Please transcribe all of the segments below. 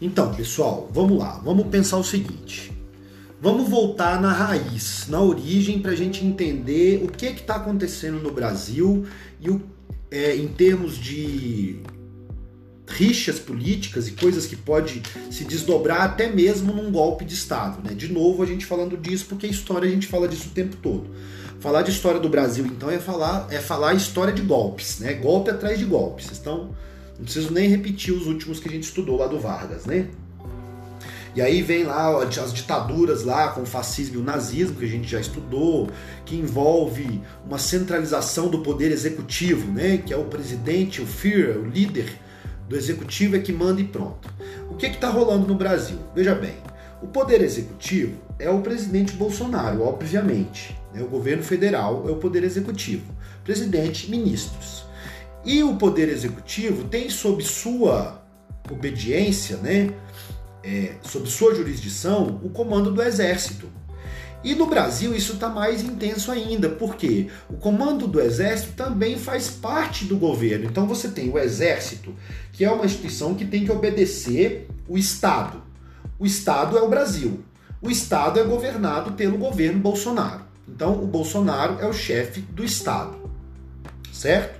Então, pessoal, vamos lá, vamos pensar o seguinte. Vamos voltar na raiz, na origem, para a gente entender o que está acontecendo no Brasil e o, é, em termos de rixas políticas e coisas que pode se desdobrar até mesmo num golpe de Estado. Né? De novo, a gente falando disso porque a história a gente fala disso o tempo todo. Falar de história do Brasil, então, é falar é falar história de golpes, né? Golpe atrás de golpes. Então, não preciso nem repetir os últimos que a gente estudou lá do Vargas, né? E aí vem lá as ditaduras lá com o fascismo e o nazismo, que a gente já estudou, que envolve uma centralização do poder executivo, né? Que é o presidente, o Führer, o líder do executivo é que manda e pronto. O que está rolando no Brasil? Veja bem, o poder executivo é o presidente Bolsonaro, obviamente. Né? O governo federal é o poder executivo. Presidente, ministros. E o poder executivo tem sob sua obediência, né? é, sob sua jurisdição o comando do exército. E no Brasil isso está mais intenso ainda, porque o comando do exército também faz parte do governo. Então você tem o exército, que é uma instituição que tem que obedecer o Estado. O Estado é o Brasil. O Estado é governado pelo governo Bolsonaro. Então o Bolsonaro é o chefe do Estado, certo?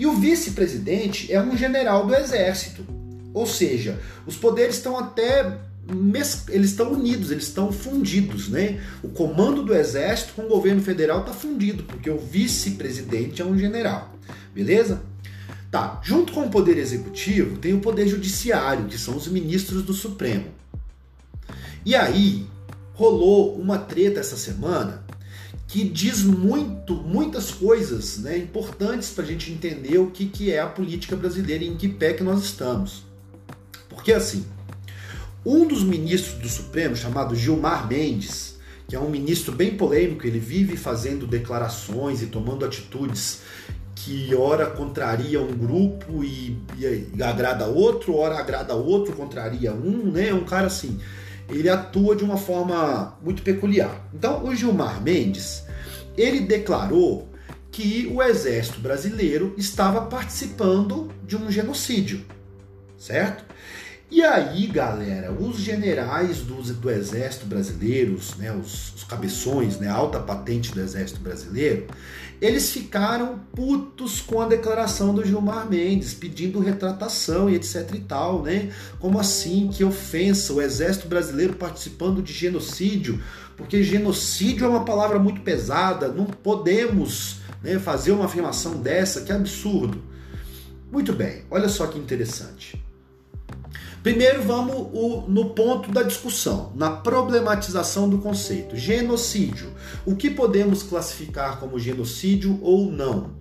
E o vice-presidente é um general do exército. Ou seja, os poderes estão até eles estão unidos, eles estão fundidos, né? O comando do exército com o governo federal está fundido, porque o vice-presidente é um general, beleza? Tá, junto com o poder executivo tem o poder judiciário, que são os ministros do Supremo. E aí rolou uma treta essa semana que diz muito, muitas coisas né, importantes para a gente entender o que, que é a política brasileira e em que pé que nós estamos. Porque assim, um dos ministros do Supremo, chamado Gilmar Mendes, que é um ministro bem polêmico, ele vive fazendo declarações e tomando atitudes que ora contraria um grupo e, e agrada outro, ora agrada outro, contraria um, né? É um cara assim, ele atua de uma forma muito peculiar. Então, o Gilmar Mendes, ele declarou que o exército brasileiro estava participando de um genocídio, certo? E aí, galera, os generais do, do exército brasileiro, né, os, os cabeções, né, alta patente do exército brasileiro, eles ficaram putos com a declaração do Gilmar Mendes, pedindo retratação e etc e tal, né? Como assim? Que ofensa, o exército brasileiro participando de genocídio, porque genocídio é uma palavra muito pesada, não podemos né, fazer uma afirmação dessa, que absurdo. Muito bem, olha só que interessante. Primeiro vamos o, no ponto da discussão, na problematização do conceito. Genocídio. O que podemos classificar como genocídio ou não?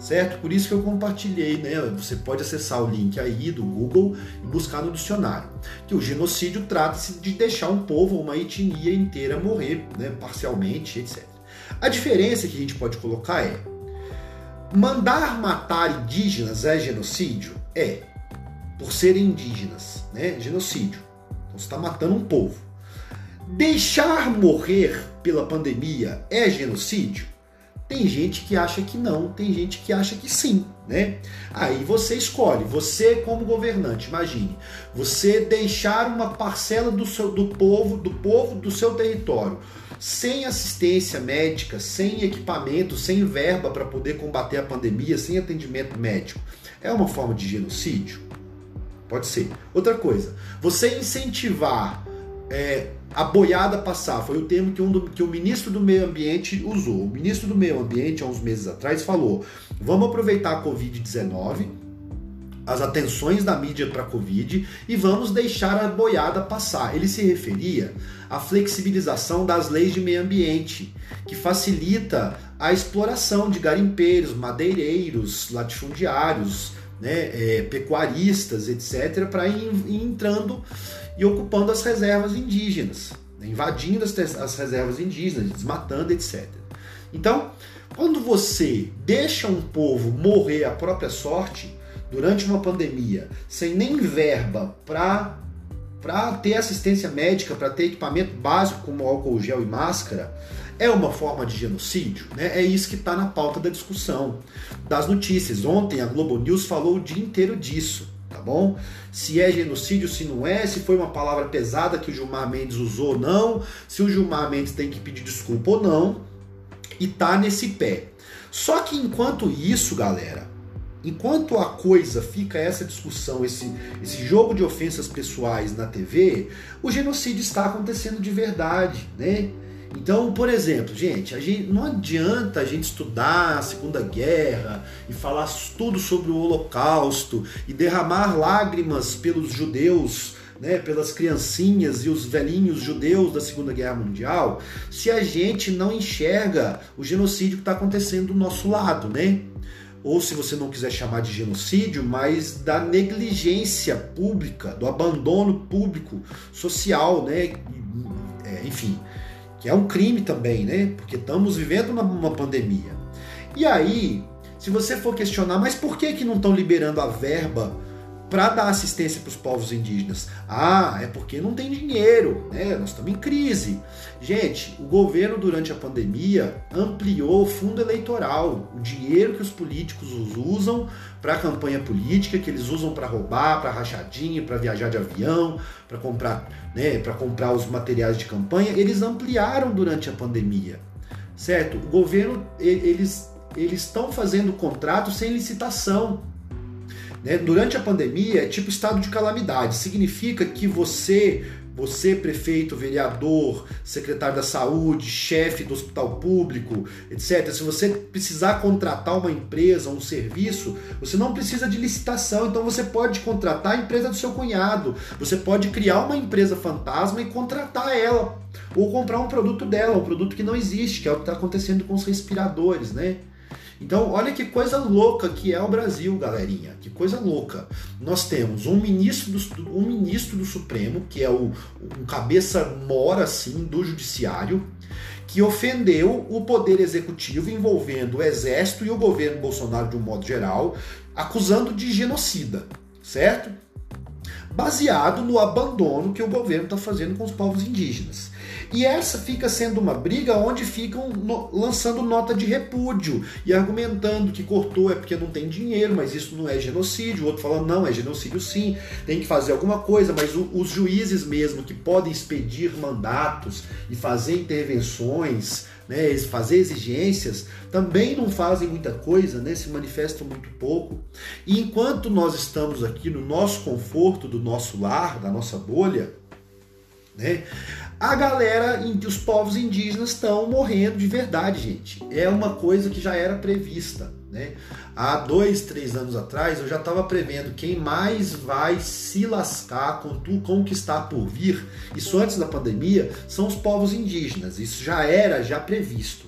Certo? Por isso que eu compartilhei, né? Você pode acessar o link aí do Google e buscar no dicionário. Que o genocídio trata-se de deixar um povo ou uma etnia inteira morrer, né? parcialmente, etc. A diferença que a gente pode colocar é: mandar matar indígenas é genocídio? É por serem indígenas, né? Genocídio. Então você está matando um povo. Deixar morrer pela pandemia é genocídio? Tem gente que acha que não, tem gente que acha que sim, né? Aí você escolhe, você como governante, imagine, você deixar uma parcela do seu do povo, do povo do seu território sem assistência médica, sem equipamento, sem verba para poder combater a pandemia, sem atendimento médico, é uma forma de genocídio? Pode ser. Outra coisa, você incentivar é, a boiada passar, foi o termo que, um do, que o ministro do Meio Ambiente usou. O ministro do Meio Ambiente, há uns meses atrás, falou: vamos aproveitar a Covid-19, as atenções da mídia para a Covid e vamos deixar a boiada passar. Ele se referia à flexibilização das leis de meio ambiente, que facilita a exploração de garimpeiros, madeireiros, latifundiários, né, é, pecuaristas, etc., para ir, ir, entrando e ocupando as reservas indígenas, né, invadindo as, as reservas indígenas, desmatando, etc. Então, quando você deixa um povo morrer à própria sorte durante uma pandemia, sem nem verba para para ter assistência médica, para ter equipamento básico como álcool gel e máscara, é uma forma de genocídio? Né? É isso que está na pauta da discussão das notícias. Ontem a Globo News falou o dia inteiro disso. tá bom? Se é genocídio, se não é, se foi uma palavra pesada que o Gilmar Mendes usou ou não, se o Gilmar Mendes tem que pedir desculpa ou não, e tá nesse pé. Só que enquanto isso, galera, enquanto a coisa fica essa discussão, esse, esse jogo de ofensas pessoais na TV, o genocídio está acontecendo de verdade, né? Então, por exemplo, gente, a gente não adianta a gente estudar a Segunda Guerra e falar tudo sobre o Holocausto e derramar lágrimas pelos judeus, né, pelas criancinhas e os velhinhos judeus da Segunda Guerra Mundial, se a gente não enxerga o genocídio que está acontecendo do nosso lado, né? Ou se você não quiser chamar de genocídio, mas da negligência pública, do abandono público, social, né? É, enfim, que é um crime também, né? Porque estamos vivendo uma pandemia. E aí, se você for questionar, mas por que que não estão liberando a verba para dar assistência para os povos indígenas? Ah, é porque não tem dinheiro, né? Nós estamos em crise. Gente, o governo durante a pandemia ampliou o fundo eleitoral, o dinheiro que os políticos usam para campanha política, que eles usam para roubar, para rachadinha, para viajar de avião, para comprar, né, para comprar os materiais de campanha, eles ampliaram durante a pandemia. Certo? O governo eles eles estão fazendo contrato sem licitação. Né? Durante a pandemia é tipo estado de calamidade, significa que você você, prefeito, vereador, secretário da saúde, chefe do hospital público, etc., se você precisar contratar uma empresa, um serviço, você não precisa de licitação, então você pode contratar a empresa do seu cunhado, você pode criar uma empresa fantasma e contratar ela, ou comprar um produto dela, um produto que não existe, que é o que está acontecendo com os respiradores, né? Então, olha que coisa louca que é o Brasil, galerinha. Que coisa louca. Nós temos um ministro do, um ministro do Supremo, que é o, um cabeça mora, assim, do judiciário, que ofendeu o poder executivo envolvendo o exército e o governo Bolsonaro de um modo geral, acusando de genocida, certo? Baseado no abandono que o governo está fazendo com os povos indígenas. E essa fica sendo uma briga onde ficam no, lançando nota de repúdio e argumentando que cortou é porque não tem dinheiro, mas isso não é genocídio. O outro falando, não, é genocídio sim, tem que fazer alguma coisa, mas o, os juízes mesmo que podem expedir mandatos e fazer intervenções, né, fazer exigências, também não fazem muita coisa, né, se manifestam muito pouco. E enquanto nós estamos aqui no nosso conforto do nosso lar, da nossa bolha, né, a galera, os povos indígenas estão morrendo de verdade, gente. É uma coisa que já era prevista. Né? Há dois, três anos atrás eu já estava prevendo quem mais vai se lascar com tudo com o que está por vir, isso antes da pandemia, são os povos indígenas. Isso já era já previsto.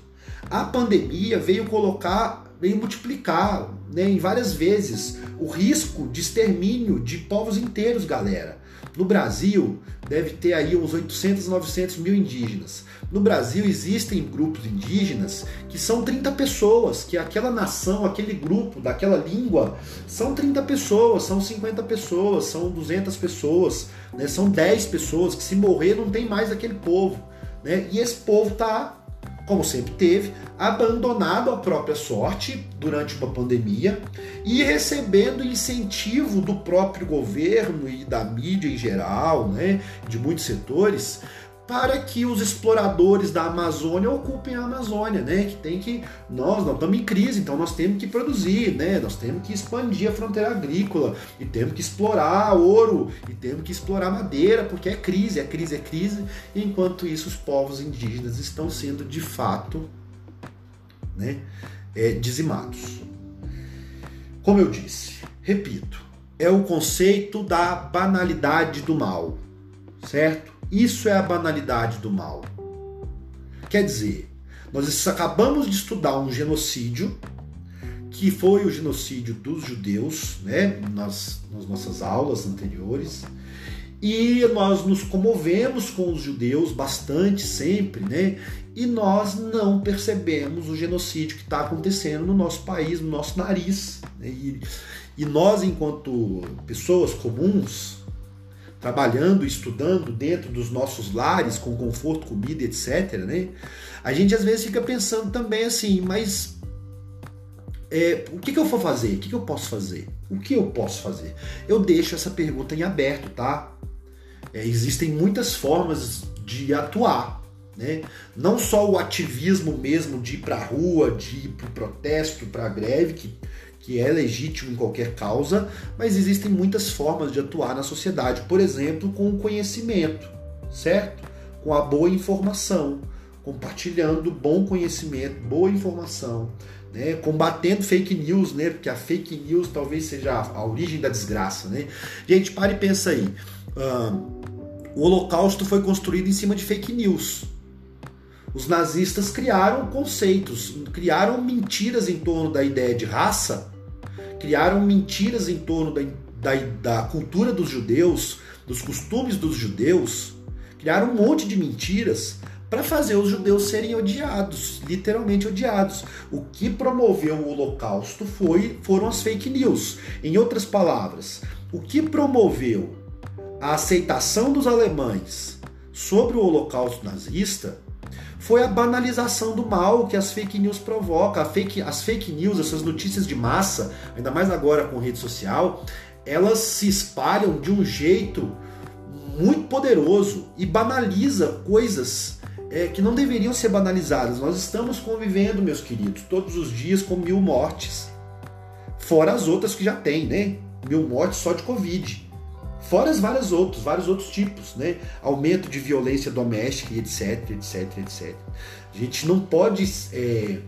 A pandemia veio colocar, veio multiplicar né, em várias vezes o risco de extermínio de povos inteiros, galera. No Brasil, deve ter aí uns 800, 900 mil indígenas. No Brasil, existem grupos indígenas que são 30 pessoas, que aquela nação, aquele grupo, daquela língua, são 30 pessoas, são 50 pessoas, são 200 pessoas, né? são 10 pessoas, que se morrer não tem mais aquele povo. Né? E esse povo está como sempre teve, abandonado à própria sorte durante uma pandemia e recebendo incentivo do próprio governo e da mídia em geral, né, de muitos setores, para que os exploradores da Amazônia ocupem a Amazônia, né? Que tem que nós não estamos em crise, então nós temos que produzir, né? Nós temos que expandir a fronteira agrícola e temos que explorar ouro e temos que explorar madeira, porque é crise, é crise, é crise. E enquanto isso, os povos indígenas estão sendo de fato, né, é, dizimados. Como eu disse, repito, é o conceito da banalidade do mal, certo? Isso é a banalidade do mal. Quer dizer, nós acabamos de estudar um genocídio, que foi o genocídio dos judeus, né, nas, nas nossas aulas anteriores, e nós nos comovemos com os judeus bastante sempre, né? E nós não percebemos o genocídio que está acontecendo no nosso país, no nosso nariz. Né? E, e nós, enquanto pessoas comuns, trabalhando, estudando dentro dos nossos lares, com conforto, comida, etc., né? A gente às vezes fica pensando também assim, mas é, o que, que eu vou fazer? O que, que eu posso fazer? O que eu posso fazer? Eu deixo essa pergunta em aberto, tá? É, existem muitas formas de atuar. Né? Não só o ativismo mesmo de ir para a rua, de ir para o protesto, para a greve, que, que é legítimo em qualquer causa, mas existem muitas formas de atuar na sociedade. Por exemplo, com o conhecimento, certo? Com a boa informação, compartilhando bom conhecimento, boa informação, né? combatendo fake news, né? porque a fake news talvez seja a origem da desgraça. Né? Gente, pare e pensa aí. o Holocausto foi construído em cima de fake news. Os nazistas criaram conceitos, criaram mentiras em torno da ideia de raça, criaram mentiras em torno da, da, da cultura dos judeus, dos costumes dos judeus, criaram um monte de mentiras para fazer os judeus serem odiados, literalmente odiados. O que promoveu o Holocausto foi foram as fake news. Em outras palavras, o que promoveu a aceitação dos alemães sobre o Holocausto nazista foi a banalização do mal que as fake news provocam. Fake, as fake news, essas notícias de massa, ainda mais agora com rede social, elas se espalham de um jeito muito poderoso e banaliza coisas é, que não deveriam ser banalizadas. Nós estamos convivendo, meus queridos, todos os dias com mil mortes, fora as outras que já tem, né? Mil mortes só de Covid. Fora as várias outros, vários outros tipos, né? Aumento de violência doméstica, etc, etc, etc. A gente não pode é,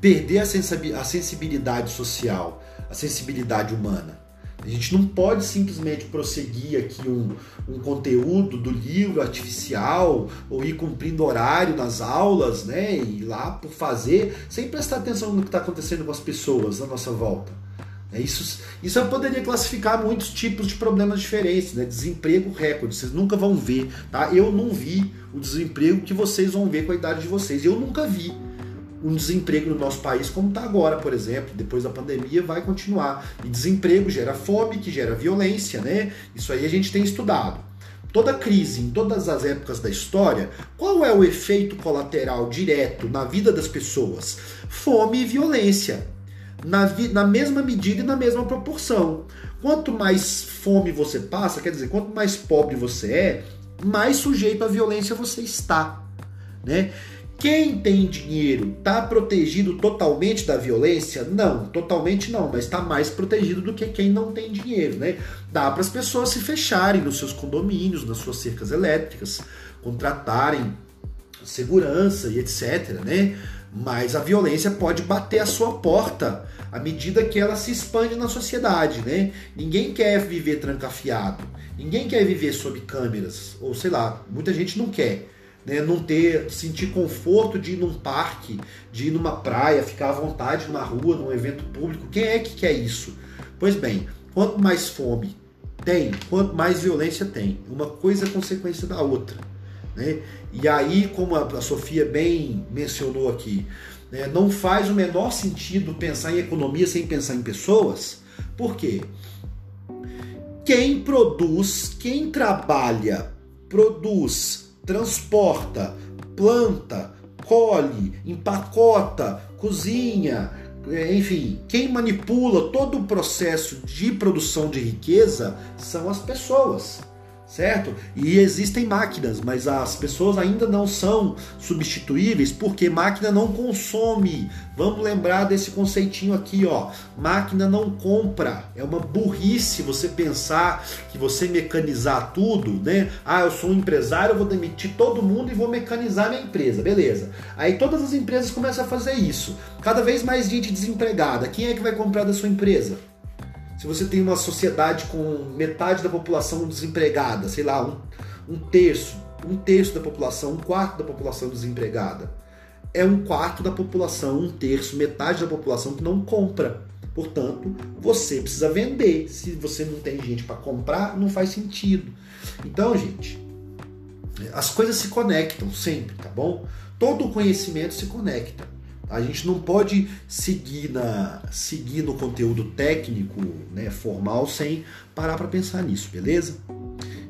perder a sensibilidade social, a sensibilidade humana. A gente não pode simplesmente prosseguir aqui um, um conteúdo do livro artificial ou ir cumprindo horário nas aulas, né? E ir lá por fazer, sem prestar atenção no que está acontecendo com as pessoas à nossa volta. É isso, isso eu poderia classificar muitos tipos de problemas diferentes, né? Desemprego recorde, vocês nunca vão ver, tá? Eu não vi o desemprego que vocês vão ver com a idade de vocês. Eu nunca vi um desemprego no nosso país como está agora, por exemplo. Depois da pandemia vai continuar. E desemprego gera fome, que gera violência, né? Isso aí a gente tem estudado. Toda crise, em todas as épocas da história, qual é o efeito colateral direto na vida das pessoas? Fome e violência na, na mesma medida e na mesma proporção. Quanto mais fome você passa, quer dizer, quanto mais pobre você é, mais sujeito à violência você está, né? Quem tem dinheiro está protegido totalmente da violência? Não, totalmente não, mas está mais protegido do que quem não tem dinheiro, né? Dá para as pessoas se fecharem nos seus condomínios, nas suas cercas elétricas, contratarem segurança e etc, né? Mas a violência pode bater a sua porta à medida que ela se expande na sociedade, né? Ninguém quer viver trancafiado, ninguém quer viver sob câmeras, ou sei lá, muita gente não quer. Né, não ter, sentir conforto de ir num parque, de ir numa praia, ficar à vontade na rua, num evento público. Quem é que quer isso? Pois bem, quanto mais fome tem, quanto mais violência tem. Uma coisa é consequência da outra. Né? E aí, como a Sofia bem mencionou aqui, né, não faz o menor sentido pensar em economia sem pensar em pessoas. Por quê? Quem produz, quem trabalha, produz, transporta, planta, colhe, empacota, cozinha, é, enfim, quem manipula todo o processo de produção de riqueza são as pessoas certo? E existem máquinas, mas as pessoas ainda não são substituíveis porque máquina não consome. Vamos lembrar desse conceitinho aqui, ó. Máquina não compra. É uma burrice você pensar que você mecanizar tudo, né? Ah, eu sou um empresário, eu vou demitir todo mundo e vou mecanizar minha empresa, beleza? Aí todas as empresas começam a fazer isso. Cada vez mais gente desempregada. Quem é que vai comprar da sua empresa? Se você tem uma sociedade com metade da população desempregada, sei lá, um, um terço, um terço da população, um quarto da população desempregada, é um quarto da população, um terço, metade da população que não compra. Portanto, você precisa vender. Se você não tem gente para comprar, não faz sentido. Então, gente, as coisas se conectam sempre, tá bom? Todo o conhecimento se conecta. A gente não pode seguir, na, seguir no conteúdo técnico, né, formal, sem parar para pensar nisso, beleza?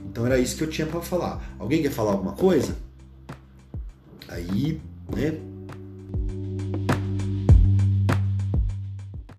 Então era isso que eu tinha para falar. Alguém quer falar alguma coisa? Aí, né,